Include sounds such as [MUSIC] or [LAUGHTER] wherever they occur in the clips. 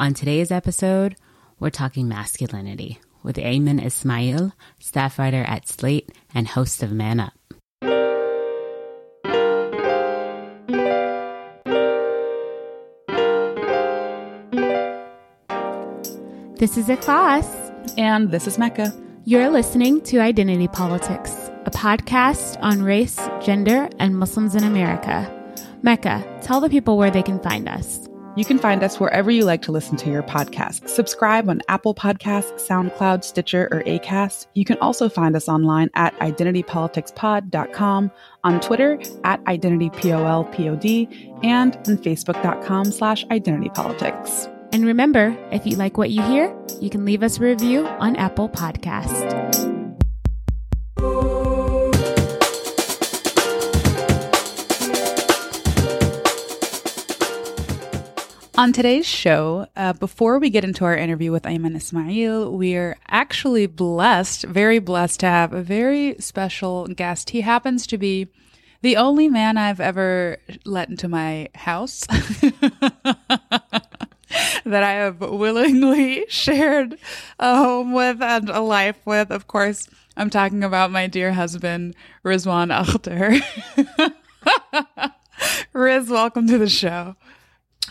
On today's episode, we're talking masculinity with Aymann Ismail, staff writer at Slate and host of Man Up. This is Ikhlas. And this is Makkah. You're listening to Identity Politics, a podcast on race, gender, and Muslims in America. Makkah, tell the people where they can find us. You can find us wherever you like to listen to your podcast. Subscribe on Apple Podcasts, SoundCloud, Stitcher, or Acast. You can also find us online at identitypoliticspod.com, on Twitter at identitypolpod, and on facebook.com slash identitypolitics. And remember, if you like what you hear, you can leave us a review on Apple Podcast. On today's show, uh, before we get into our interview with Aymann Ismail, we're actually blessed, very blessed to have a very special guest. He happens to be the only man I've ever let into my house. [LAUGHS] that I have willingly [LAUGHS] shared a home with and a life with. Of course, I'm talking about my dear husband, Rizwaan Akhtar. [LAUGHS] Riz, welcome to the show.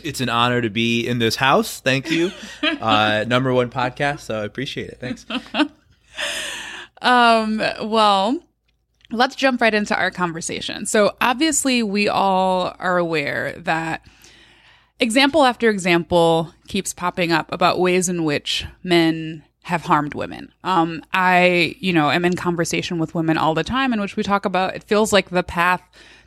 It's an honor to be in this house. Thank you. Uh, [LAUGHS] number one podcast, so I appreciate it. Thanks. [LAUGHS] um, well, let's jump right into our conversation. So, obviously, we all are aware that example after example keeps popping up about ways in which men have harmed women. Um, I, you know, am in conversation with women all the time in which we talk about it feels like the path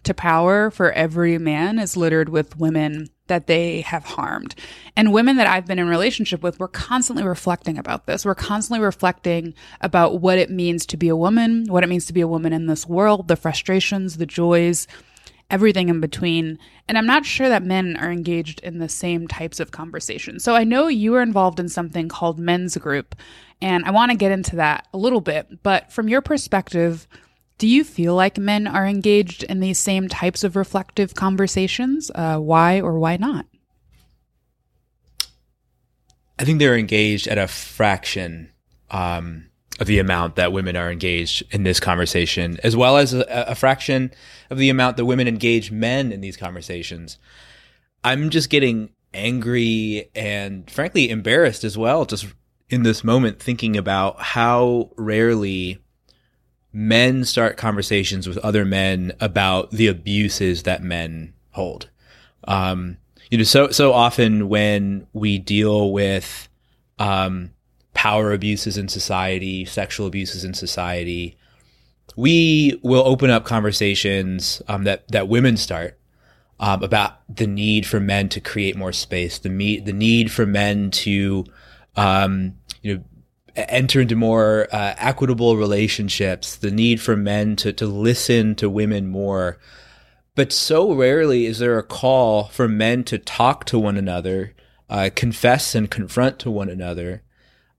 to power for every man is littered with women that they have harmed. And women that I've been in relationship with, we're constantly reflecting about this. We're constantly reflecting about what it means to be a woman, what it means to be a woman in this world, the frustrations, the joys, everything in between. And I'm not sure that men are engaged in the same types of conversations. So I know you are involved in something called Men's Group, and I want to get into that a little bit. But from your perspective, do you feel like men are engaged in these same types of reflective conversations? Uh, why or why not? I think they're engaged at a fraction um, of the amount that women are engaged in this conversation, as well as a, a fraction of the amount that women engage men in these conversations. I'm just getting angry and frankly embarrassed as well, just in this moment, thinking about how rarely men start conversations with other men about the abuses that men hold. Um, you know, so so often when we deal with um, power abuses in society, sexual abuses in society, we will open up conversations um, that that women start um, about the need for men to create more space, the me- the need for men to um, you know enter into more uh, equitable relationships, the need for men to to listen to women more. But so rarely is there a call for men to talk to one another, uh, confess and confront to one another,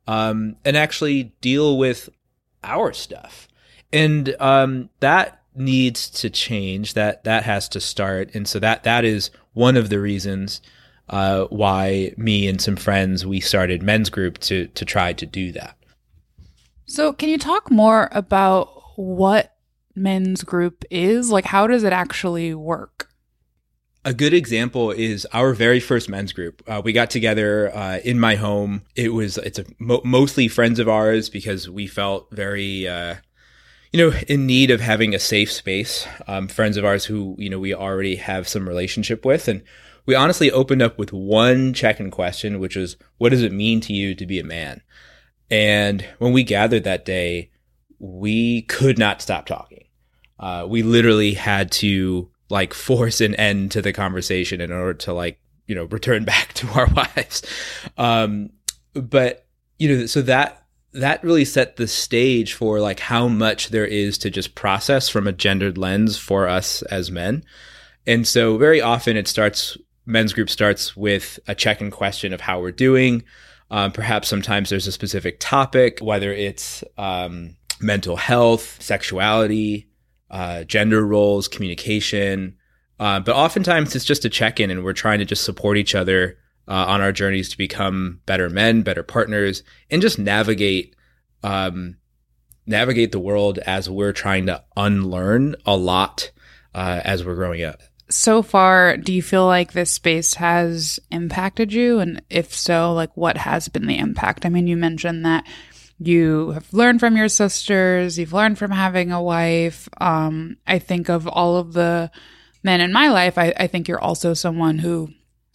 um, and actually deal with our stuff. And um, that needs to change. That that has to start. And so that that is one of the reasons uh, why me and some friends we started men's group to to try to do that. So, can you talk more about what men's group is? Like, how does it actually work? A good example is our very first men's group. Uh, we got together uh, in my home. It was it's a, mo- mostly friends of ours because we felt very, uh, you know, in need of having a safe space. Um, friends of ours who you know we already have some relationship with, and we honestly opened up with one check-in question, which was, "What does it mean to you to be a man?" And when we gathered that day, we could not stop talking. Uh, we literally had to like [LAUGHS] force an end to the conversation in order to like you know return [LAUGHS] back to our [LAUGHS] wives um but you know so that that really set the stage for like how much there is to just process from a gendered lens for us as men and so very often it starts men's group starts with a check-in question of how we're doing um, perhaps sometimes there's a specific topic whether it's um, mental health sexuality uh, gender roles, communication. Uh, but oftentimes it's just a check in and we're trying to just support each other uh, on our journeys to become better men, better partners, and just navigate um, navigate the world as we're trying to unlearn a lot uh, as we're growing up. So far, do you feel like this space has impacted you? And if so, like what has been the impact? I mean, you mentioned that you have learned from your sisters, you've learned from having a wife. Um, I think of all of the men in my life, I, I think you're also someone who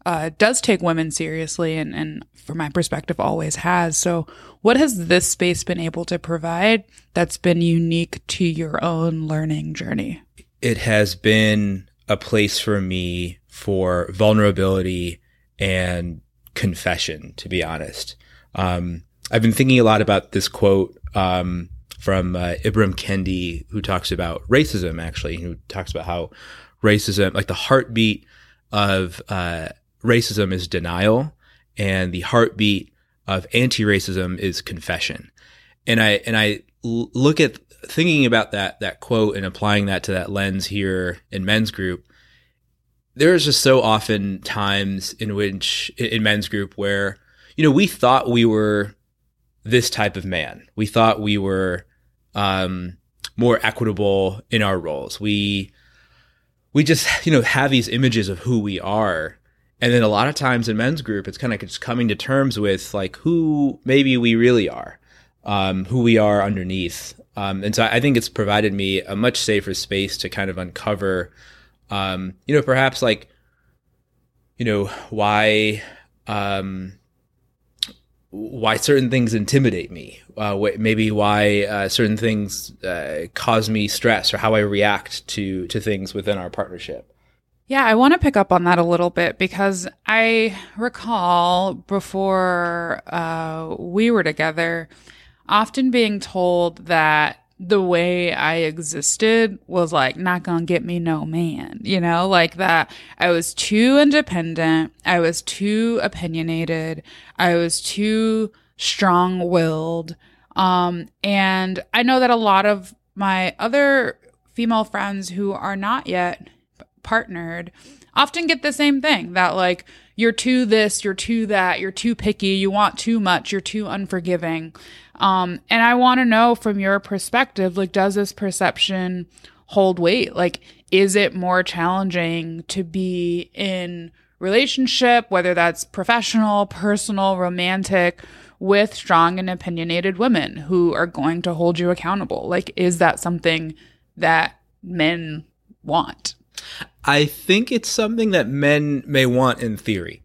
uh, does take women seriously and, and from my perspective always has. So what has this space been able to provide that's been unique to your own learning journey? It has been a place for me for vulnerability and confession, to be honest. Um, I've been thinking a lot about this quote um, from uh, Ibram Kendi, who talks about racism, actually, who talks about how racism, like the heartbeat of uh, racism is denial and the heartbeat of anti-racism is confession. And I and I look at thinking about that that quote and applying that to that lens here in men's group. There's just so often times in which in men's group where you know we thought we were this type of man. We thought we were um, more equitable in our roles. We we just you know have these images of who we are and then a lot of times in men's group, it's kind of just coming to terms with like who maybe we really are, um, who we are underneath. Um, and so I think it's provided me a much safer space to kind of uncover, um, you know, perhaps like, you know, why, um, why certain things intimidate me, uh, wh- maybe why uh, certain things uh, cause me stress or how I react to to things within our partnership. Yeah, I want to pick up on that a little bit because I recall before uh, we were together, often being told that the way I existed was like not gonna get me no man, you know, like that I was too independent, I was too opinionated, I was too strong willed. Um, and I know that a lot of my other female friends who are not yet partnered often get the same thing that like you're too this, you're too that, you're too picky, you want too much, you're too unforgiving. Um, and I want to know from your perspective, like, does this perception hold weight? Like, is it more challenging to be in relationship, whether that's professional, personal, romantic, with strong and opinionated women who are going to hold you accountable? Like, is that something that men want? I think it's something that men may want in theory.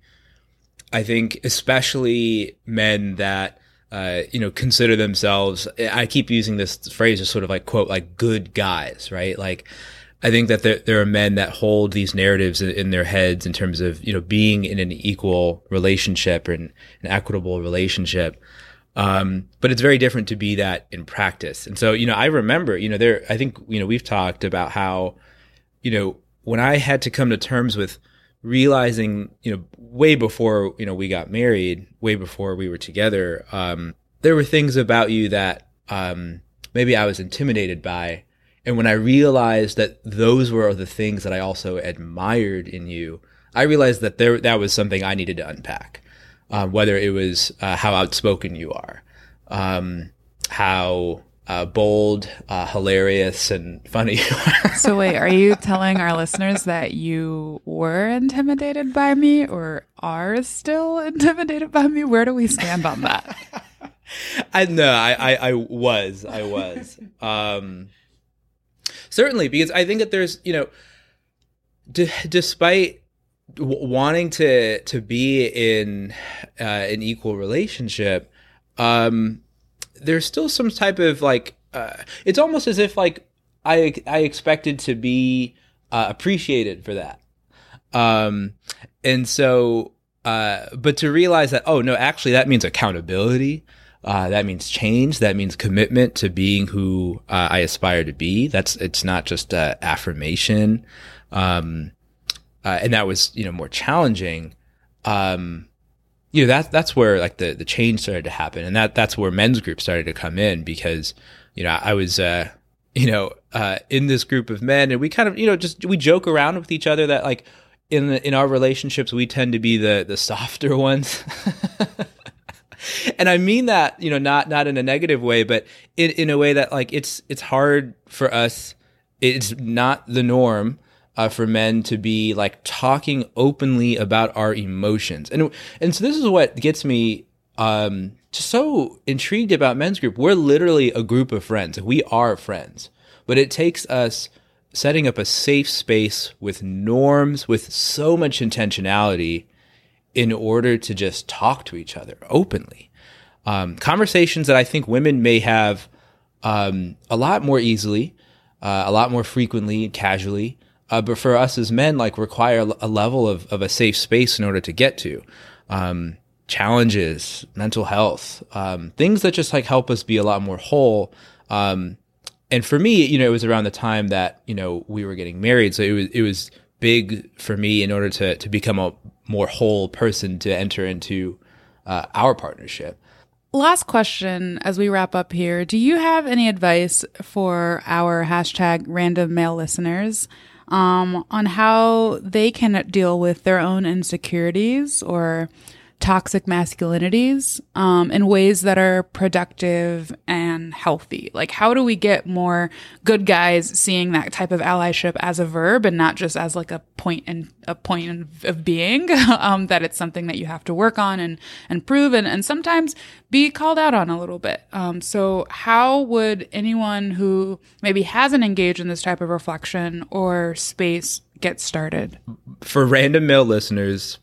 I think especially men that uh, you know consider themselves. I keep using this phrase as sort of like quote like good guys, right? Like I think that there, there are men that hold these narratives in, in, their heads in terms of you know being in an equal relationship or an, an equitable relationship. Um, but it's very different to be that in practice. And so, you know, I remember, you know, there, I think, you know, we've talked about how, you know, when I had to come to terms with realizing, you know, way before, you know, we got married, way before we were together, um, there were things about you that, um, maybe I was intimidated by. And when I realized that those were the things that I also admired in you, I realized that there, that was something I needed to unpack. Um, whether it was, uh, how outspoken you are, um, how, uh, bold, uh, hilarious, and funny. [LAUGHS] so, wait, are you telling our listeners that you were intimidated by me or are still intimidated by me? Where do we stand on that? [LAUGHS] I no, I, I, I was, I was. Um, certainly, because I think that there's, you know, d- despite w- wanting to to be in uh, an equal relationship, um, there's still some type of like uh, it's almost as if like I I expected to be uh, appreciated for that. Um, and so, uh, but to realize that oh no, actually that means accountability. Uh, that means change. That means commitment to being who uh, I aspire to be. That's it's not just uh, affirmation. Um, uh, and that was you know more challenging. Um, you know that that's where like the the change started to happen, and that that's where men's group started to come in because you know I was uh you know uh in this group of men, and we kind of you know just we joke around with each other that like in the, in our relationships we tend to be the the softer [LAUGHS] ones. and I mean that, you know, not not in a negative way, but in in a way that like it's it's hard for us. It's not the norm uh, for men to be like talking openly about our emotions, and and so this is what gets me um, just so intrigued about men's group. We're literally a group of friends. We are friends, but it takes us setting up a safe space with norms, with so much intentionality in order to just talk to each other openly. Um, conversations that I think women may have um, a lot more easily, uh, a lot more frequently, casually. Uh, but for us as men, like require a level of, of a safe space in order to get to um, challenges, mental health, um, things that just like help us be a lot more whole. Um, and for me, you know, it was around the time that you know we were getting married, so it was it was big for me in order to to become a more whole person to enter into uh, our partnership. Last question as we wrap up here. Do you have any advice for our hashtag random male listeners um, on how they can deal with their own insecurities or toxic masculinities um, in ways that are productive and healthy. Like, how do we get more good guys seeing that type of allyship as a verb and not just as like a point and a point of being? [LAUGHS] um, that it's something that you have to work on and and prove and and sometimes be called out on a little bit. Um, so, how would anyone who maybe hasn't engaged in this type of reflection or space get started? For random male listeners,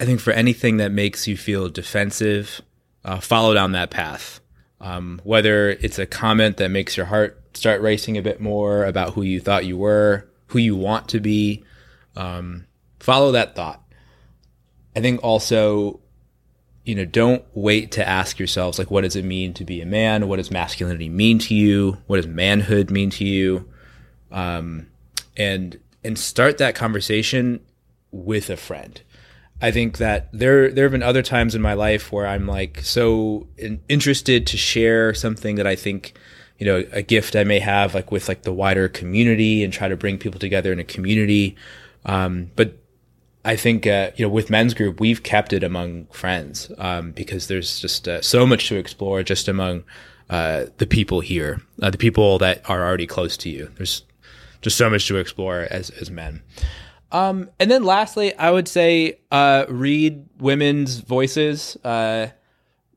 I think for anything that makes you feel defensive, uh, follow down that path. Um, whether it's a comment that makes your heart start racing a bit more about who you thought you were, who you want to be, um, follow that thought. I think also, you know, don't wait to ask yourselves, like, what does it mean to be a man? What does masculinity mean to you? What does manhood mean to you? Um, and, and start that conversation with a friend I think that there there have been other times in my life where I'm like so in, interested to share something that I think you know a gift I may have like with like the wider community and try to bring people together in a community. Um, but I think uh, you know with men's group we've kept it among friends um, because there's just uh, so much to explore just among uh, the people here, uh, the people that are already close to you. There's just so much to explore as as men. Um, and then lastly, I would say uh, read women's voices. Uh,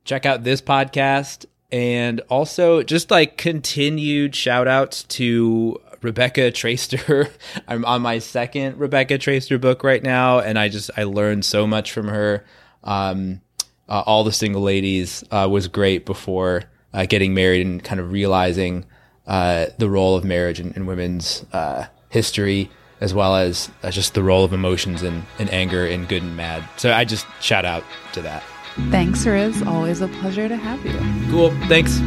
check out this podcast, and also just like continued shout outs to Rebecca Traister. [LAUGHS] I'm on my second Rebecca Traister book right now, and I just I learned so much from her. Um, uh, All the Single Ladies uh, was great before uh, getting married and kind of realizing uh, the role of marriage in, in women's uh, history as well as uh, just the role of emotions and, and anger and good and mad. So I just shout out to that. Thanks, Riz. Always a pleasure to have you. Cool. Thanks.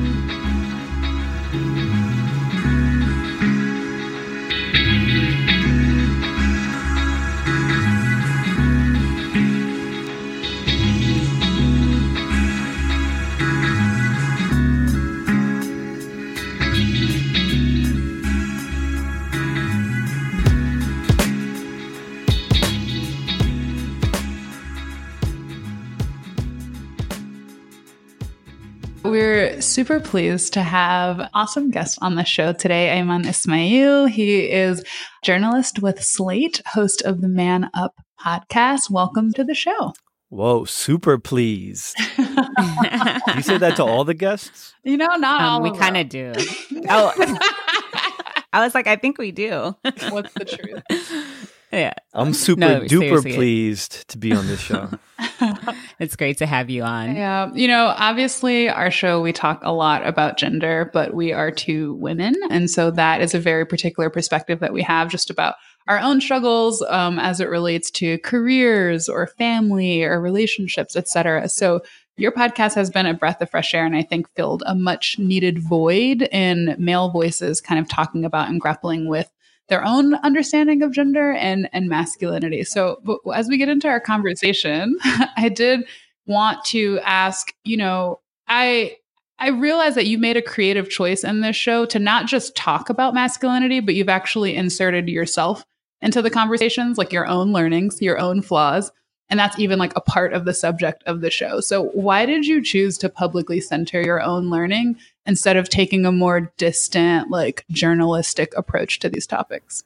We're super pleased to have awesome guest on the show today, Aymann Ismail. He is journalist with Slate, host of the Man Up podcast. Welcome to the show. Whoa, super pleased. you say that to all the guests? You know, not um, all. We kind of do. [LAUGHS] oh, [LAUGHS] I was like, I think we do. What's the truth? [LAUGHS] Yeah. I'm super no, duper pleased to be on this show. [LAUGHS] it's great to have you on. Yeah. You know, obviously, our show, we talk a lot about gender, but we are two women. And so that is a very particular perspective that we have just about our own struggles um, as it relates to careers or family or relationships, etc. So your podcast has been a breath of fresh air and I think filled a much needed void in male voices kind of talking about and grappling with their own understanding of gender and and masculinity. So as we get into our conversation, [LAUGHS] I did want to ask, you know, I I realize that you made a creative choice in this show to not just talk about masculinity, but you've actually inserted yourself into the conversations, like your own learnings, your own flaws. And that's even like a part of the subject of the show. So, why did you choose to publicly center your own learning instead of taking a more distant, like journalistic approach to these topics?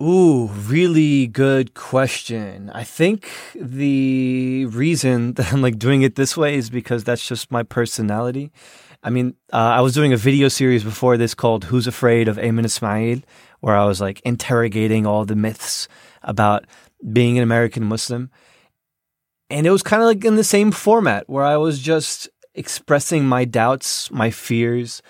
Ooh, really good question. I think the reason [LAUGHS] that I'm like doing it this way is because that's just my personality. I mean, uh, I was doing a video series before this called Who's Afraid of Aymann Ismail, where I was like interrogating all the myths about being an American Muslim. And it was kind of like in the same format where I was just expressing my doubts, my fears,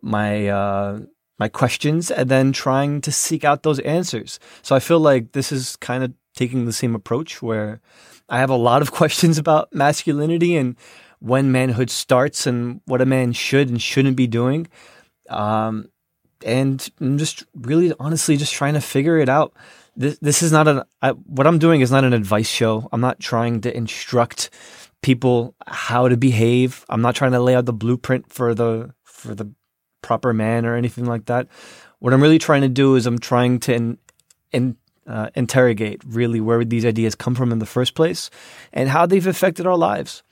my uh, my questions, and then trying to seek out those answers. So I feel like this is kind of taking the same approach where I have a lot of [LAUGHS] questions about masculinity and when manhood starts and what a man should and shouldn't be doing. Um, and I'm just really honestly just trying to figure it out. This this is not an I, what I'm doing is not an advice show. I'm not trying to instruct people how to behave. I'm not trying to lay out the blueprint for the for the proper man or anything like that. What I'm really trying to do is I'm trying to in, in, uh, interrogate really where these ideas come from in the first place and how they've affected our lives.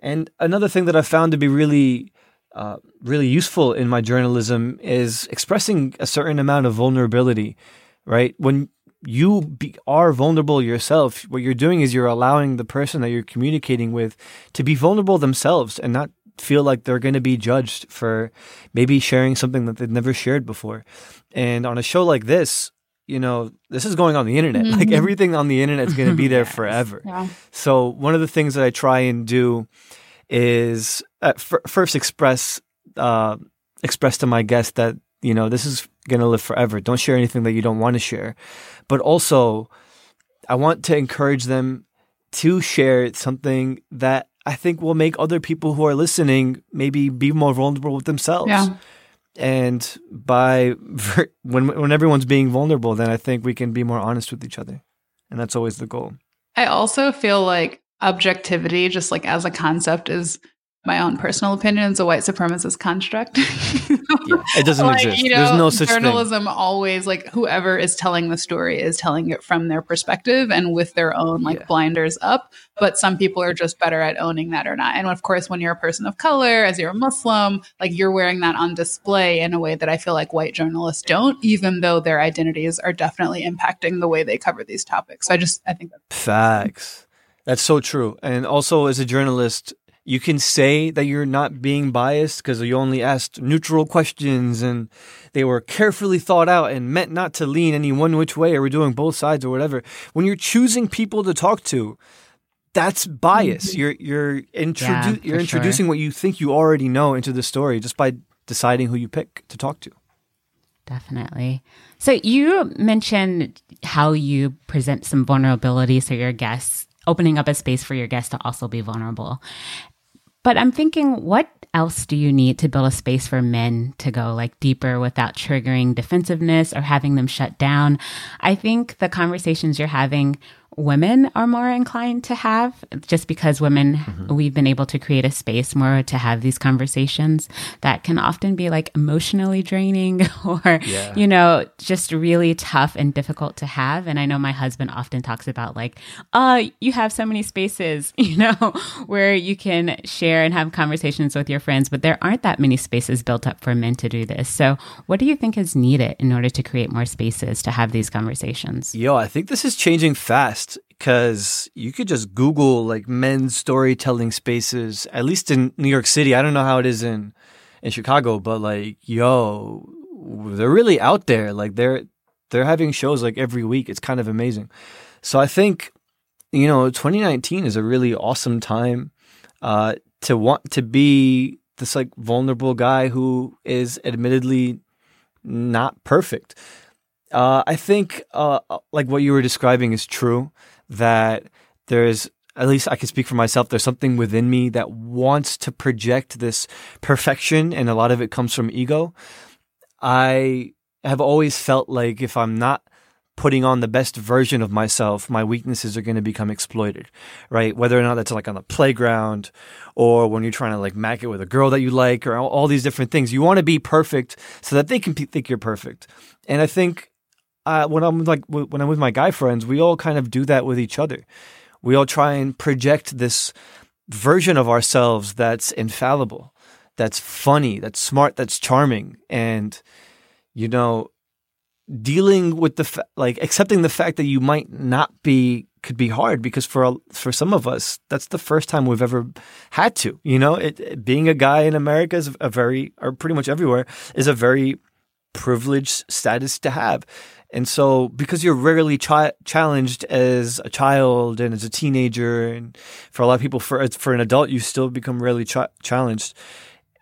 And another thing that I found to be really uh, really useful in my journalism is expressing a certain amount of vulnerability, right? When you be, are vulnerable yourself, what you're doing is you're allowing the person that you're communicating with to be vulnerable themselves and not feel like they're going to be judged for maybe sharing something that they've never shared before. And on a show like this, you know, this is going on the internet. [LAUGHS] Mm-hmm. Like everything on the internet is going to be there [LAUGHS] yes. forever. Yeah. So one of the things that I try and do is uh, f- first express uh, express to my guests that you know this is going to live forever. Don't share anything that you don't want to share, but also I want to encourage them to share something that I think will make other people who are listening maybe be more vulnerable with themselves. Yeah. And by when when everyone's being vulnerable, then I think we can be more honest with each other, and that's always the goal. I also feel like objectivity, just like as a concept, is my own personal opinion is a white supremacist construct. [LAUGHS] yeah, it doesn't like, exist. You know, There's no such journalism thing. always like whoever is telling the story is telling it from their perspective and with their own like yeah. blinders up. But some people are just better at owning that or not. And of course, when you're a person of color, as you're a Muslim, like you're wearing that on display in a way that I feel like white journalists don't, even though their identities are definitely impacting the way they cover these topics. So I just I think that's facts. That's so true. And also, as a journalist, you can say that you're not being biased because you only asked neutral questions and they were carefully thought out and meant not to lean any one which way or we're doing both sides or whatever. When you're choosing people to talk to, that's bias. Mm-hmm. You're you're introdu- yeah, you're introducing sure. what you think you already know into the story just by deciding who you pick to talk to. Definitely. So you mentioned how you present some vulnerability so your guests opening up a space for your guests to also be vulnerable. But I'm thinking, what else do you need to build a space for men to go like deeper without triggering defensiveness or having them shut down? I think the conversations you're having women are more inclined to have just because women mm-hmm. we've been able to create a space more to have these conversations that can often be like emotionally draining [LAUGHS] or yeah. you know just really tough and difficult to have and i know my husband often talks about like uh you have so many spaces [LAUGHS] you know where you can share and have conversations with your friends but there aren't that many spaces built up for men to do this so what do you think is needed in order to create more spaces to have these conversations yo i think this is changing fast because you could just Google like men's storytelling spaces, at least in New York City. I don't know how it is in in Chicago, but like, yo, they're really out there. Like they're they're having shows like every week. It's kind of amazing. So I think you know, 2019 is a really awesome time uh, to want to be this like vulnerable guy who is admittedly not perfect. Uh, I think uh, like what you were describing is true. That there's at least I can speak for myself. There's something within me that wants to project this perfection, and a lot of it comes from ego. I have always felt like if I'm not putting on the best version of myself, my weaknesses are going to become exploited, right? Whether or not that's like on the playground or when you're trying to like mac it with a girl that you like or all, all these different things. You want to be perfect so that they can think you're perfect. And I think uh, when I'm like when I'm with my guy friends, we all kind of do that with each other. We all try and project this version of ourselves that's infallible, that's funny, that's smart, that's charming, and you know, dealing with the fa- like accepting the fact that you might not be could be hard because for for some of us that's the first time we've ever had to you know it, it, being a guy in america is a very or pretty much everywhere is a very privileged status to have and so because you're rarely ch- challenged as a child and as a teenager and for a lot of people for for an adult you still become rarely ch- challenged.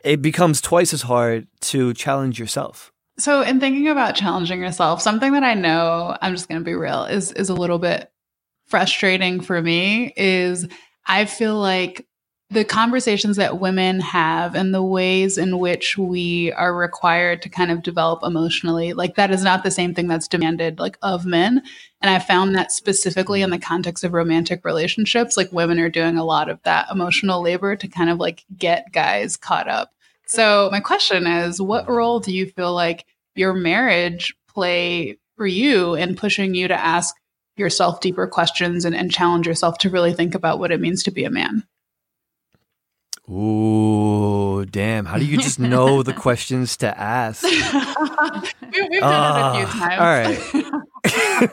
It becomes twice as hard to challenge yourself. So in thinking about challenging yourself something that i know i'm just going to be real is is a little bit frustrating for me is I feel like the conversations that women have and the ways in which we are required to kind of develop emotionally like that is not the same thing that's demanded like of men and i found that specifically in the context of romantic relationships like women are doing a lot of that emotional labor to kind of like get guys caught up so my question is what role do you feel like your marriage play for you in pushing you to ask yourself deeper questions and, and challenge yourself to really think about what it means to be a man. Ooh, damn. How do you just know the [LAUGHS] questions to ask? [LAUGHS] we, have done uh, it a few ah, times. All right.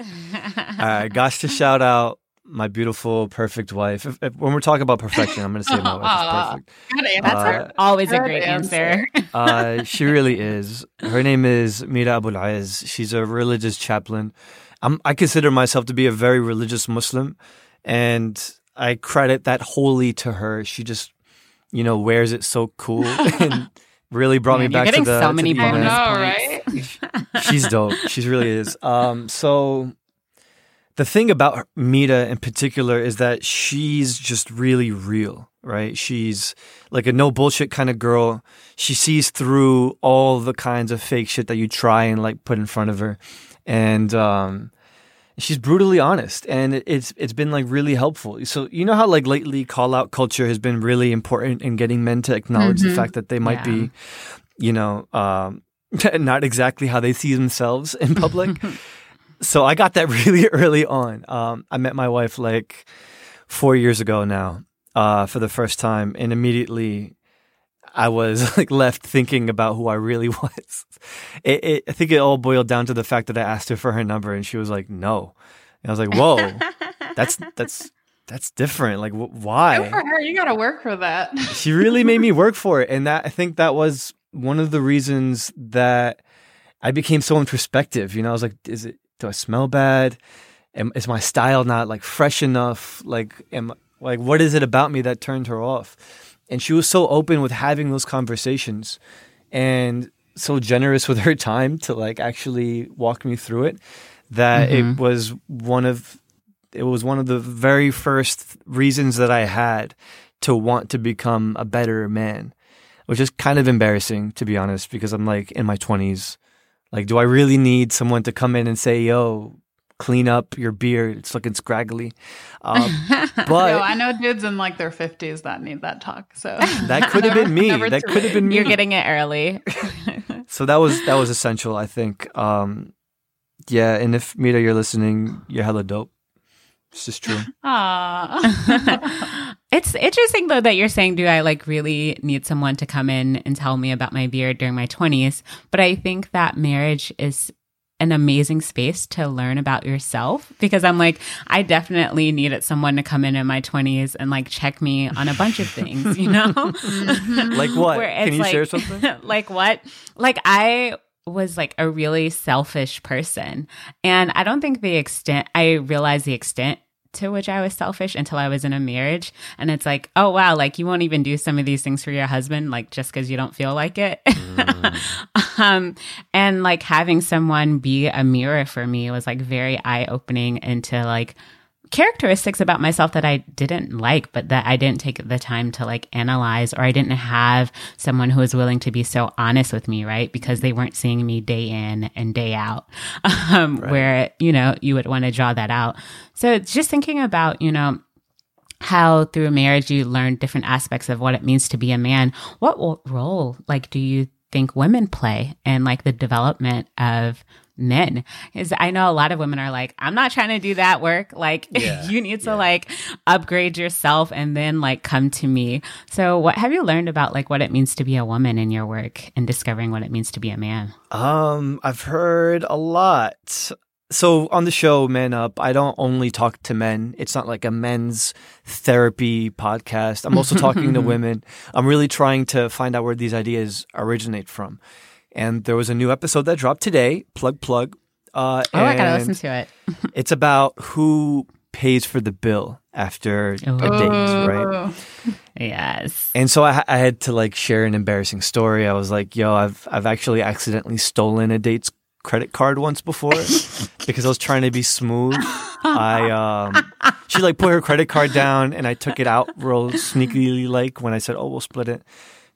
[LAUGHS] all right. Gosh, to shout out my beautiful, perfect wife. If, if, when we're talking about perfection, I'm going to say my wife is perfect. That's uh, always a great answer. uh, she really is. Her name is Mira Abul Aiz. She's a religious chaplain. I'm, I consider myself to be a very religious Muslim, and I credit that wholly to her. She just, you know, wears it so cool [LAUGHS] and really brought Man, me back to the. so many bonus know, right? [LAUGHS] She's dope. She really is. Um, so the thing about Mita in particular is that she's just really real, right? She's like a no bullshit kind of girl. She sees through all the kinds of fake shit that you try and like put in front of her and um, she's brutally honest, and it's it's been like really helpful. So you know how like lately call out culture has been really important in getting men to acknowledge mm-hmm. the fact that they might yeah. be, you know, um, [LAUGHS] not exactly how they see themselves in public. [LAUGHS] so I got that [LAUGHS] really early on. Um, I met my wife like four years ago now uh, for the first time, and immediately I was [LAUGHS] like left thinking about who I really [LAUGHS] was. It, it, I think it all boiled down to the fact that I asked her for her number and she was like, "No," and I was like, "Whoa, that's [LAUGHS] that's that's different. Like, wh- why?" For her. You got to work for that. she really made me work for it, and that I think that was one of the reasons that I became so introspective. You know, I was like, "Is it? Do I smell bad? Am, is my style not like fresh enough? Like, am like what is it about me that turned her off?" And she was so open with having those conversations and so generous with her time to like actually walk me through it that mm-hmm. it was one of it was one of the very first reasons that I had to want to become a better man, which is kind of embarrassing to be honest because I'm like in my 20s. Like do I really need someone to come in and say, "Yo, clean up your beard. It's looking scraggly. Um, [LAUGHS] but Yo, I know dudes in like their fifties that need that talk. So [LAUGHS] that could have been me. That could have been me. You're getting it early. [LAUGHS] so that was that was essential. I think. Um, yeah, and if Mita, you're listening, you're hella dope. It's just true. Aww. it's interesting though that you're saying, do I like really need someone to come in and tell me about my beard during my 20s? But I think that marriage is an amazing space to learn about yourself because I'm like, I definitely needed someone to come in in my 20s and like check me on a bunch of things, you know? [LAUGHS] Mm-hmm. like what? Can you like, share something? [LAUGHS] like what? Like I was like a really selfish person. And I don't think the extent, I realized the extent to which I was selfish until I was in a marriage. And it's like, oh, wow, like you won't even do some of these things for your husband, like just because you don't feel like it. Mm. [LAUGHS] um, and like having someone be a mirror for me was like very eye opening into like, characteristics about myself that I didn't like, but that I didn't take the time to like analyze, or I didn't have someone who was willing to be so honest with me, right? Because they weren't seeing me day in and day out, [LAUGHS] um, right. where, you know, you would want to draw that out. So it's just thinking about, you know, how through marriage you learn different aspects of what it means to be a man. What role, like, do you think women play in like the development of men is i know a lot of women are like i'm not trying to do that work like [LAUGHS] Yeah, you need to yeah. like upgrade yourself and then like come to me so what have you learned about like what it means to be a woman in your work and discovering what it means to be a man Um, I've heard a lot. So on the show Man Up, I don't only talk to men. It's not like a men's therapy podcast. I'm also talking to [LAUGHS] women. I'm really trying to find out where these ideas originate from. And there was a new episode that dropped today. Plug plug. Uh, oh i gotta listen to it [LAUGHS] It's about who pays for the bill after a Oh. date, right? [LAUGHS] Yes And so I, I had to like share an embarrassing story. I was like, "Yo, I've I've actually accidentally stolen a date's credit card once before [LAUGHS] because I was trying to be smooth. I um, she like put her credit card down, and I took it out real sneakily, like when I said, "Oh, we'll split it,"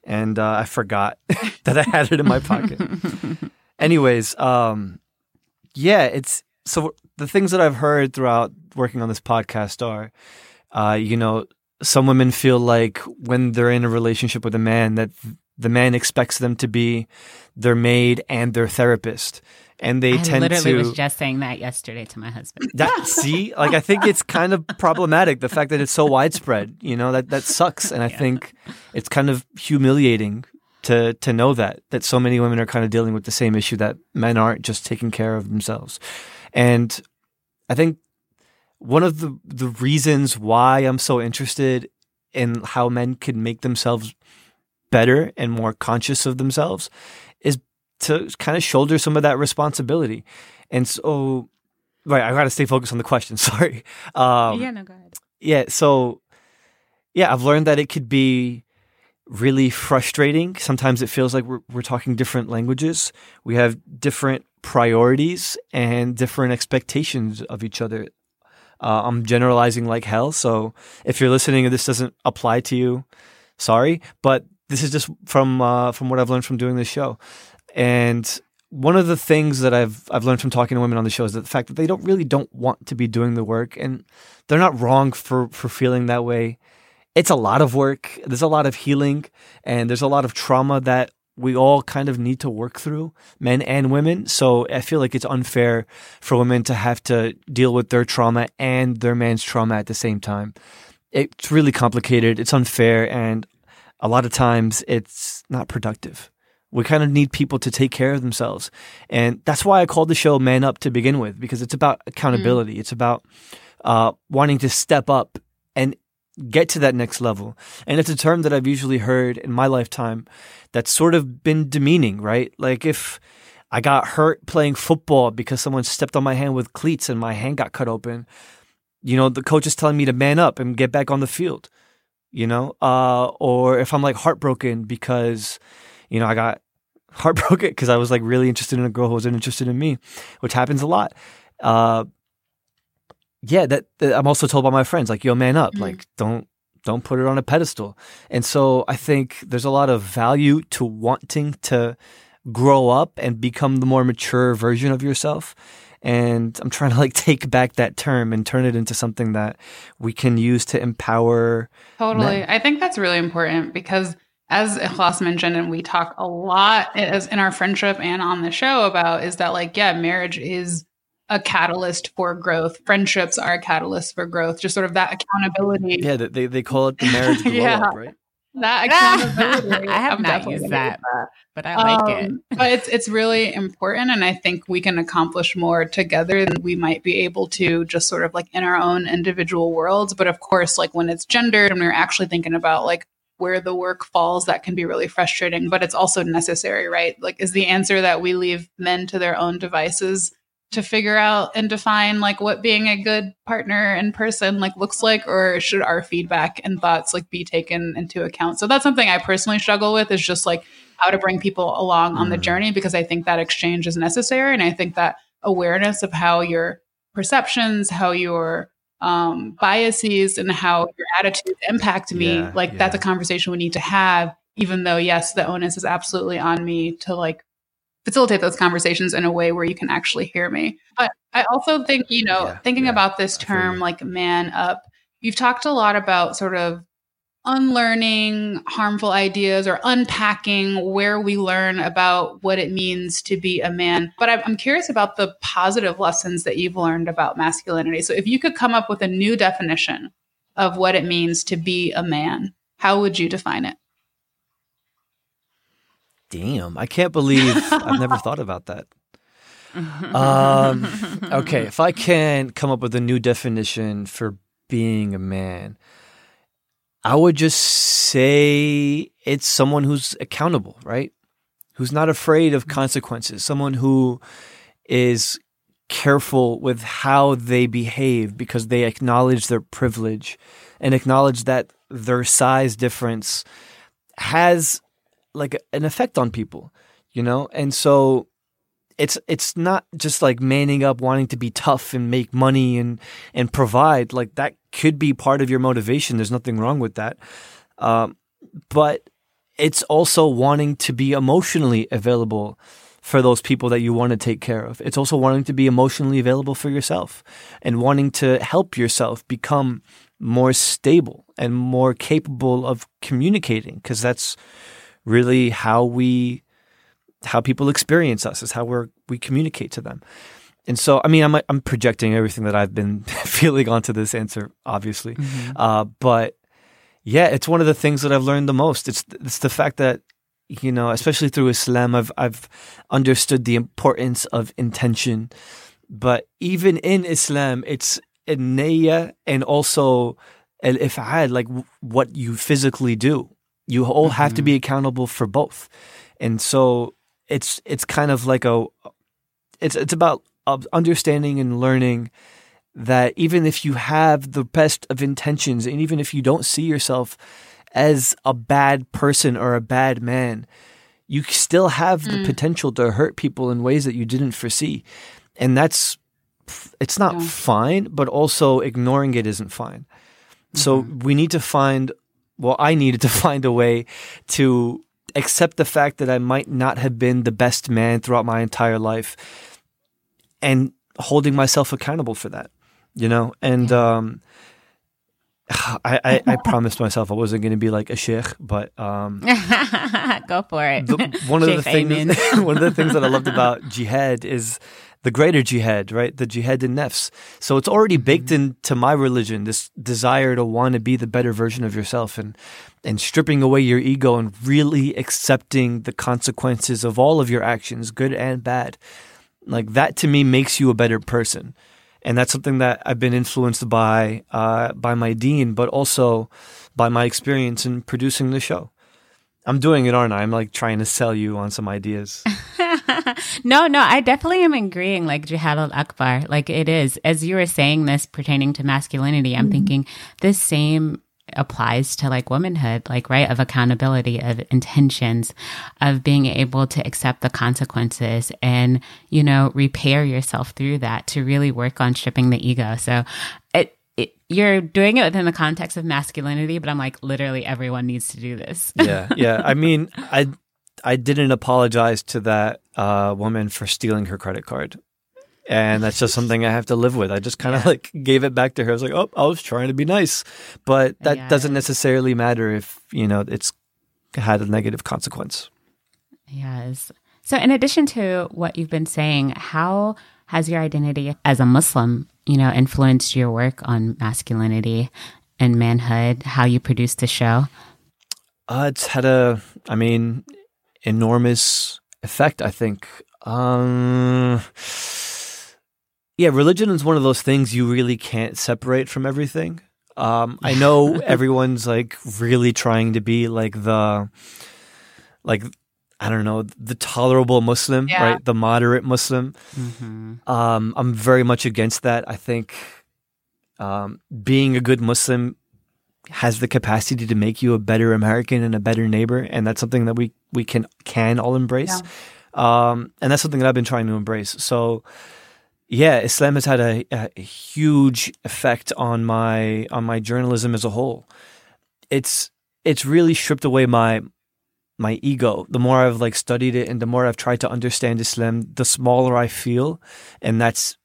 and uh, I forgot [LAUGHS] that I had it in my pocket. [LAUGHS] Anyways, um, yeah, it's so the things that I've heard throughout working on this podcast are, uh, you know, some women feel like when they're in a relationship with a man that the man expects them to be their maid and their therapist, and they tend to. i tend literally to was just saying that yesterday to my husband that [LAUGHS] see like I think it's kind of problematic the fact that it's so widespread. You know that that sucks, and I think it's kind of humiliating to to know that that so many women are kind of dealing with the same issue that men aren't just taking care of themselves, and I think one of the the reasons why I'm so interested in how men can make themselves better and more conscious of themselves to kind of shoulder some of that responsibility. And so right, I got to stay focused on the question, [LAUGHS] sorry. Um yeah no go ahead yeah, so yeah, I've learned that it could be really frustrating. Sometimes it feels like we're we're talking different languages. We have different priorities and different expectations of each other. Uh, I'm generalizing like hell, so if you're listening and this doesn't apply to you, sorry, but this is just from uh, from what I've learned from doing this show. And one of the things that I've I've learned from talking to women on the show is that the fact that they don't really don't want to be doing the work, and they're not wrong for for feeling that way. It's a lot of work. There's a lot of healing, and there's a lot of trauma that we all kind of need to work through, men and women. So I feel like it's unfair for women to have to deal with their trauma and their man's trauma at the same time. It's really complicated. It's unfair, and a lot of times it's not productive. We kind of need people to take care of themselves. And that's why I called the show Man Up to begin with, because it's about accountability. It's about uh, wanting to step up and get to that next level. And it's a term that I've usually heard in my lifetime that's sort of been demeaning, right? Like if I got hurt playing football because someone stepped on my hand with cleats and my hand got cut open, you know, the coach is telling me to man up and get back on the field you know uh or if i'm like heartbroken because you know i got [LAUGHS] heartbroken because i was like really interested in a girl who wasn't interested in me which happens a lot uh yeah that, that i'm also told by my friends like yo man up Mhm. like don't don't put it on a pedestal and so i think there's a lot of value to wanting to grow up and become the more mature version of yourself and i'm trying to like [LAUGHS] take back that term and turn it into something that we can use to empower Totally. Men. I think that's really important because as Ikhlas mentioned, and we talk a lot as in our friendship and on the show about is that like, yeah, marriage is a catalyst for growth. Friendships are a catalyst for growth. Just sort of that accountability. Yeah, they they call it the marriage [LAUGHS] glow Yeah. up, right? That accountability. [LAUGHS] I have I'm not used gonna that. but i like it Um, but it's it's really important, and I think we can accomplish more together than we might be able to just sort of like in our own individual worlds. But of course, like when it's gendered, and we're actually thinking about like where the work falls, that can be really frustrating. But it's also necessary, right? Like, is the answer that we leave men to their own devices to figure out and define like what being a good partner and person like looks like or should our feedback and thoughts like be taken into account so that's something i personally struggle with is just like how to bring people along on the Mhm. journey because i think that exchange is necessary and i think that awareness of how your perceptions how your um, biases and how your attitudes impact me Yeah, like that's a conversation we need to have even though yes the onus is absolutely on me to like facilitate those conversations in a way where you can actually hear me. But I also think, you know, Yeah, thinking yeah, about this term like man up, you've talked a lot about sort of unlearning harmful ideas or unpacking where we learn about what it means to be a man. But I'm curious about the positive lessons that you've learned about masculinity. So if you could come up with a new definition of what it means to be a man, how would you define it? Damn, I can't believe [LAUGHS] I've never thought about that. Um, okay, if I can come up with a new definition for being a man, I would just say it's someone who's accountable, right? Who's not afraid of mm-hmm. consequences, someone who is careful with how they behave because they acknowledge their privilege and acknowledge that their size difference has like an effect on people, you know? And so it's it's not just like manning up wanting to be tough and make money and and provide. Like that could be part of your motivation. There's nothing wrong with that. Um, but it's also wanting to be emotionally available for those people that you want to take care of. It's also wanting to be emotionally available for yourself and wanting to help yourself become more stable and more capable of communicating because that's really how we how people experience us is how we we communicate to them. And so, I mean, I'm I'm projecting everything that I've been [LAUGHS] feeling onto this answer, obviously, mm-hmm. uh, but yeah, it's one of the things that I've learned the most. It's it's the fact that you know, especially through Islam, I've I've understood the importance of intention. But even in Islam, it's niyya and also al if'al, like what you physically do. You all mm-hmm. have to be mm-hmm. accountable for both. And so it's it's kind of like a it's it's about understanding and learning that even if you have the best of intentions and even if you don't see yourself as a bad person or a bad man you still have mm. the potential to hurt people in ways that you didn't foresee and that's it's not yeah. fine but also ignoring it isn't fine mm-hmm. so we need to find well i needed to [LAUGHS] find a way to accept the fact that I might not have been the best man throughout my entire life and holding myself accountable for that, you know? And, um, I, I, I, promised myself I wasn't going to be like a sheikh, but um, [LAUGHS] go for it. The, one of the things, [LAUGHS] one of the things that I loved [LAUGHS] about jihad is the greater jihad, right? The jihad in nafs. So it's already mm-hmm. baked into my religion, this desire to want to be the better version of yourself and, and stripping away your ego and really accepting the consequences of all of your actions, good and bad. Like that to me makes you a better person. And that's something that I've been influenced by, uh, by my deen, but also by my experience in producing the show. I'm doing it, aren't I? I'm like trying to sell you on some ideas. [LAUGHS] no, no, I definitely am agreeing. Like Jihad al Akbar, like it is. As you were saying this pertaining to masculinity, I'm mm-hmm. thinking this same applies to like womanhood, like, right, of accountability, of intentions, of being able to accept the consequences and, you know, repair yourself through that to really work on stripping the ego. So it, you're doing it within the context of masculinity, but I'm like, literally everyone needs to do this. [LAUGHS] yeah. Yeah. I mean, I, I didn't apologize to that uh, woman for stealing her credit card. And that's just something I have to live with. I just kind of yeah. like gave it back to her. I was like, oh, I was trying to be nice. But that yes. doesn't necessarily matter if, you know, it's had a negative consequence. Yes. So, in addition to what you've been saying, how has your identity as a Muslim you know, influenced your work on masculinity and manhood, how you produced the show? Uh, it's had a, I mean, enormous effect, I think. Um, yeah, religion is one of those things you really can't separate from everything. Um, I know [LAUGHS] everyone's like really trying to be like the, like I don't know, the tolerable Muslim, yeah. right? The moderate Muslim. Mm-hmm. Um, I'm very much against that. I think um, being a good Muslim has the capacity to make you a better American and a better neighbor, and that's something that we we can can all embrace. Yeah. Um, and that's something that I've been trying to embrace. So, yeah, Islam has had a, a huge effect on my on my journalism as a whole. It's it's really stripped away my my ego. The more I've like studied it and the more I've tried to understand Islam, the smaller I feel. And that's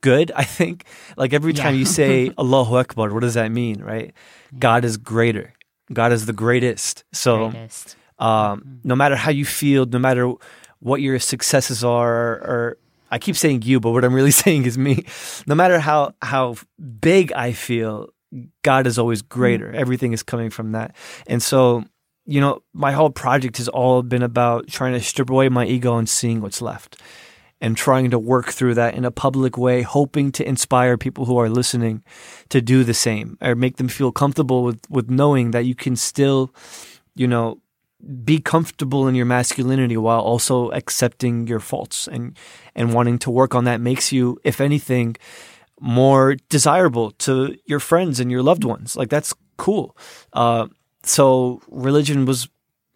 good, I think. Like every time yeah. you say [LAUGHS] Allahu Akbar, what does that mean, right? God is greater. God is the greatest. So, Greatest. um, no matter how you feel, no matter what your successes are, or, or I keep saying you, but what I'm really [LAUGHS] saying is me. No matter how how big I feel, God is always greater. Everything is coming from that, and so you know, my whole project has all been about trying to strip away my ego and seeing what's left. And trying to work through that in a public way, hoping to inspire people who are listening to do the same or make them feel comfortable with, with knowing that you can still, you know, be comfortable in your masculinity while also accepting your faults and and wanting to work on that makes you if anything more desirable to your friends and your loved ones like that's cool uh, so religion was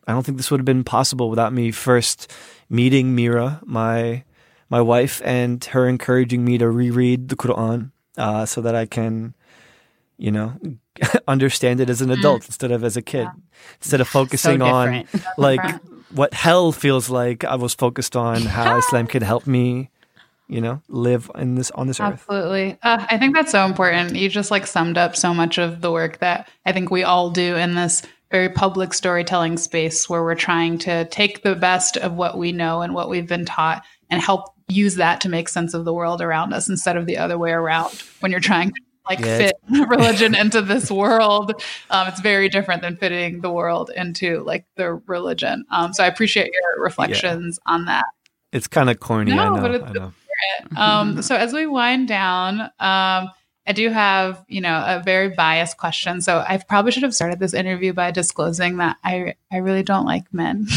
i don't think this would have been possible without me first meeting mira my my wife and her encouraging me to reread the quran uh, so that i can you know [LAUGHS] understand it as an adult instead of as a kid. Instead of focusing on different. [LAUGHS] like what hell feels like i was focused on how [LAUGHS] islam could help me you know live in this on this earth. Absolutely. Uh, I think that's so important. You just like summed up so much of the work that I think we all do in this very public storytelling space where we're trying to take the best of what we know and what we've been taught and help use that to make sense of the world around us instead of the other way around when you're trying to like Yeah, fit [LAUGHS] religion into this world. Um, it's very different than fitting the world into like the religion. Um, so i appreciate your reflections on that. It's kind of corny i know but it's i know um, so as we wind down, um, I do have, you know, a very biased question. So I probably should have started this interview by disclosing that I I really don't like men. [LAUGHS]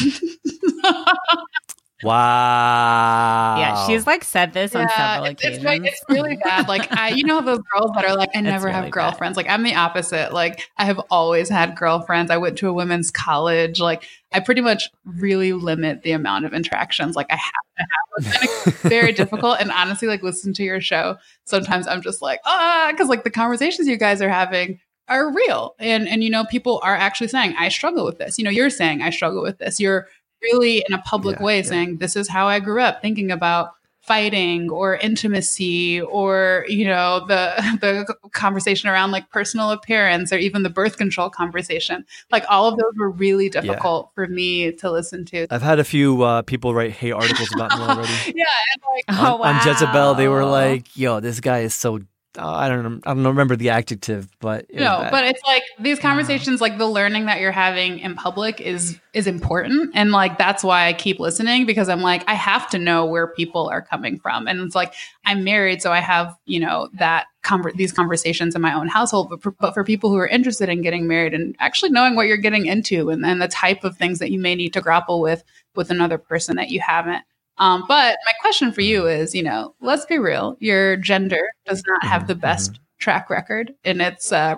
wow Yeah, she's like said this on several it's, it's, occasions. like, it's really bad. Like I, you know, those girls that are like, [LAUGHS] I never really have bad. girlfriends. Like I'm the opposite. Like I have always had girlfriends. I went to a women's college. Like I pretty much really limit the amount of interactions. Like I have to have. It's [LAUGHS] very difficult. And honestly, like listen to your show. Sometimes I'm just like, ah, because like the conversations you guys are having are real, and and you know, people are actually saying, I struggle with this. You know, you're saying I struggle with this. You're really in a public Yeah, way yeah. saying this is how I grew up, thinking about fighting or intimacy or you know the [LAUGHS] the conversation around like personal appearance or even the birth control conversation like all of those were really difficult for me to listen to i've had a few uh, people write hate articles about me [LAUGHS] already yeah and like oh, on, on Jezebel, they were like, "Yo, this guy is so." Uh, I don't. I don't remember the adjective, but no but it's like these conversations like the learning that you're having in public is is important. And like that's why i keep listening because i'm like i have to know where people are coming from. And it's like i'm married so i have you know that conver- these conversations in my own household but for, but for people who are interested in getting married and actually knowing what you're getting into and, and the type of things that you may need to grapple with with another person that you haven't um, but my question for you is, you know, let's be real. Your gender does not have the best track record in its uh,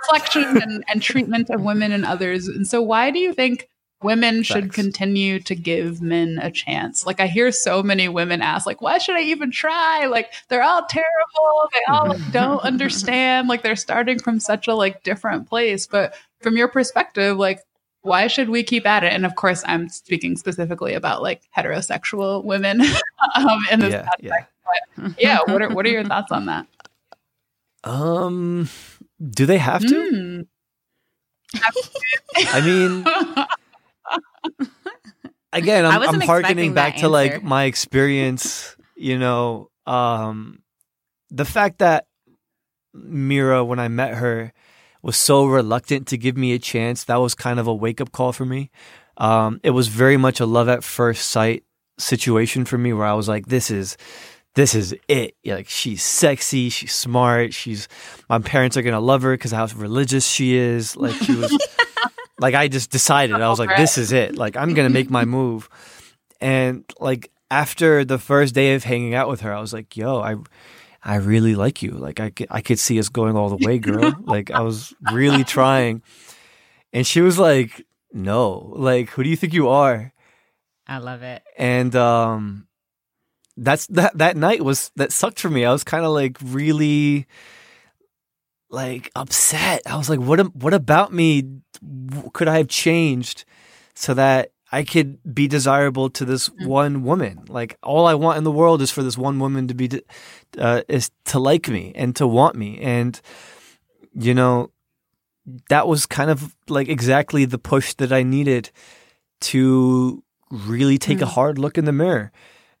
reflection and, and [LAUGHS] treatment of women and others. And so, why do you think women should continue to give men a chance? Like, I hear so many women ask, like, why should I even try? Like, they're all terrible. They all like, don't [LAUGHS] understand. Like, they're starting from such a like different place. But from your perspective, like, why should we keep at it? And of course, I'm speaking specifically about like heterosexual women [LAUGHS] um, in this yeah, aspect. yeah. But yeah, what are what are your thoughts on that? Um, do they have to? Mm. [LAUGHS] I mean, again, I I'm, wasn't I'm harkening back that to like my experience. You know, um, the fact that Mira, when I met her, was so reluctant to give me a chance. That was kind of a wake up call for me. Um, it was very much a love at first sight situation for me, where I was like, "This is." This is it. Yeah, Like she's sexy, she's smart. She's my parents are gonna love her because how religious she is. Like she was, [LAUGHS] like I just decided. I was like, this is it. Like I'm gonna make my [LAUGHS] move. And like after the first day of hanging out with her, I was like, yo, I I really like you. Like I could, I could see us going all the way, girl. [LAUGHS] like I was really trying. And she was like, no. Like who do you think you are? I love it. And um that's that that night was that sucked for me. I was kind of like really like upset. I was like, what am- what about me could I have changed so that I could be desirable to this one woman? Like all I want in the world is for this one woman to be de- uh, is to like me and to want me and you know that was kind of like exactly the push that I needed to really take a hard look in the mirror.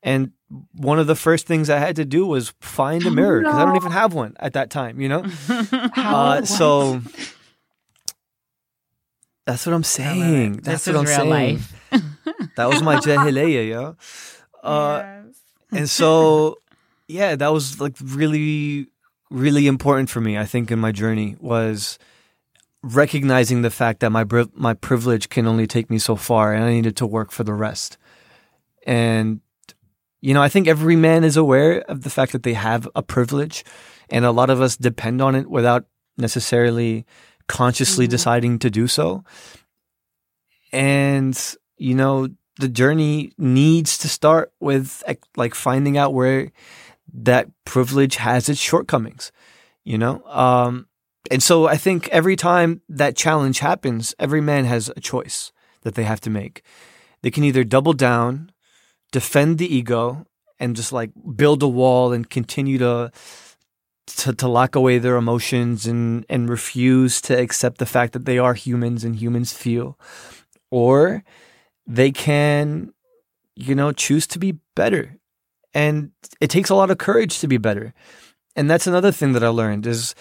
And one of the first things I had to do was find a mirror because I don't even have one at that time, you know? [LAUGHS] uh, so that's what I'm saying. That's what I'm saying. life. That was my jahiliya, [LAUGHS] yo. Uh, and so, yeah, that was like really, really important for me. I think in my journey was recognizing the fact that my bri- my privilege can only take me so far, and I needed to work for the rest. And you know, I think every man is aware of the fact that they have a privilege, and a lot of us depend on it without necessarily consciously deciding to do so. And you know, the journey needs to start with like finding out where that privilege has its shortcomings, you know? Um, and so I think every time that challenge happens, every man has a choice that they have to make. They can either double down, defend the ego, and just like build a wall and continue to to, to lock away their emotions and and refuse to accept the fact that they are humans and humans feel, or they can, you know, choose to be better. And it takes a lot of courage to be better. And that's another thing that I learned is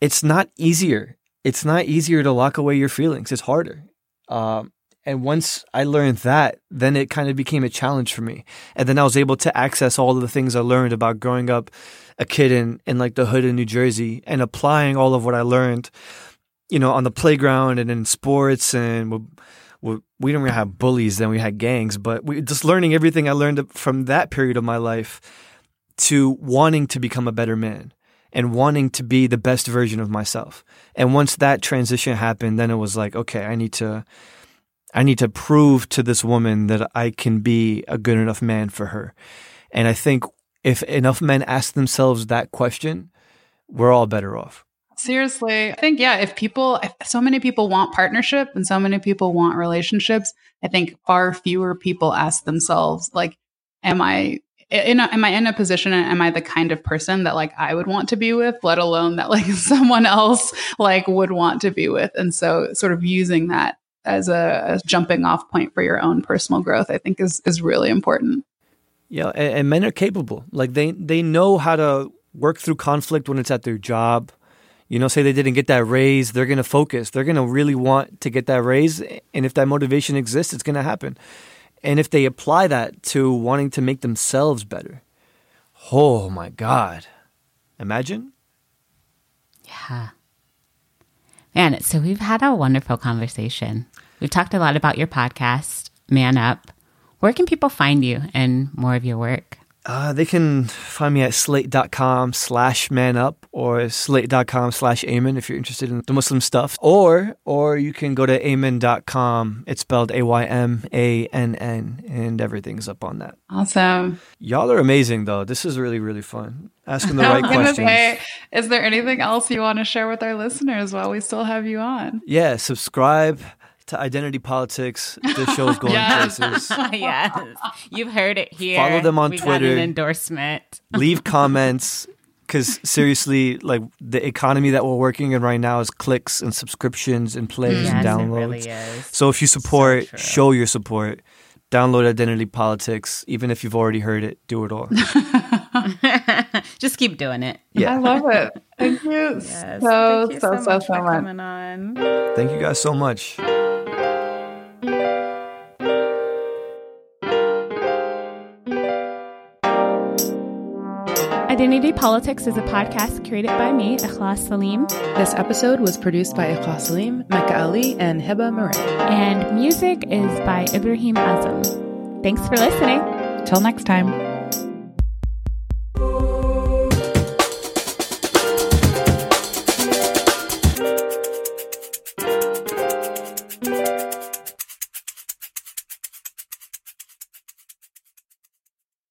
it's not easier. It's not easier to lock away your feelings. It's harder. Um, and once I learned that, then it kind of became a challenge for me. And then I was able to access all of the things I learned about growing up a kid in, in like the hood in New Jersey and applying all of what I learned, you know, on the playground and in sports and we, didn't really have bullies then we had gangs but we just learning everything i learned from that period of my life to wanting to become a better man and wanting to be the best version of myself. And once that transition happened then it was like okay i need to i need to prove to this woman that i can be a good enough man for her. And i think if enough men ask themselves that question we're all better off Seriously, I think, yeah, if people, if so many people want partnership and so many people want relationships, I think far fewer people ask themselves, like, am I, in a, am I in a position and am I the kind of person that like I would want to be with, let alone that like [LAUGHS] someone else like would want to be with? And so sort of using that as a, a jumping off point for your own personal growth, I think is, is really important. Yeah. And, and men are capable. Like they, they know how to work through conflict when it's at their job you know, say they didn't get that raise, they're going to focus. They're going to really want to get that raise. And if that motivation exists, it's going to happen. And if they apply that to wanting to make themselves better, oh my God. Imagine? Yeah. Man, so we've had a wonderful conversation. We've talked a lot about your podcast, Man Up. Where can people find you and more of your work? Uh, they can find me at slate.com slash man up or slate.com slash aymann if you're interested in the Muslim stuff. Or or you can go to aymann.com. It's spelled A Y M A N N and everything's up on that. Awesome. Y'all are amazing though. This is really, really fun. Asking the [LAUGHS] right questions. Say, is there anything else you want to share with our listeners while we still have you on? Yeah, subscribe to Identity Politics. This [LAUGHS] show's going Yes. places. [LAUGHS] yes. You've heard it here. Follow them on we Twitter. Got an endorsement. [LAUGHS] Leave comments. Because seriously, like the economy that we're working in right now is clicks and subscriptions and plays Yes, and it downloads. really is. So if you support, true. show your support. Download Identity Politics. Even if you've already heard it, do it all. Just keep doing it. Yeah. I love it. Thank you Yes. so, Thank you so, so, much so for much. coming on. Thank you guys so much. Identity Politics is a podcast created by me, Ikhlas Saleem, This episode was produced by Ikhlas Saleem, Makkah Ali, and Heba Murray. and music is by Ibrahim Azam. Thanks for listening. Till next time.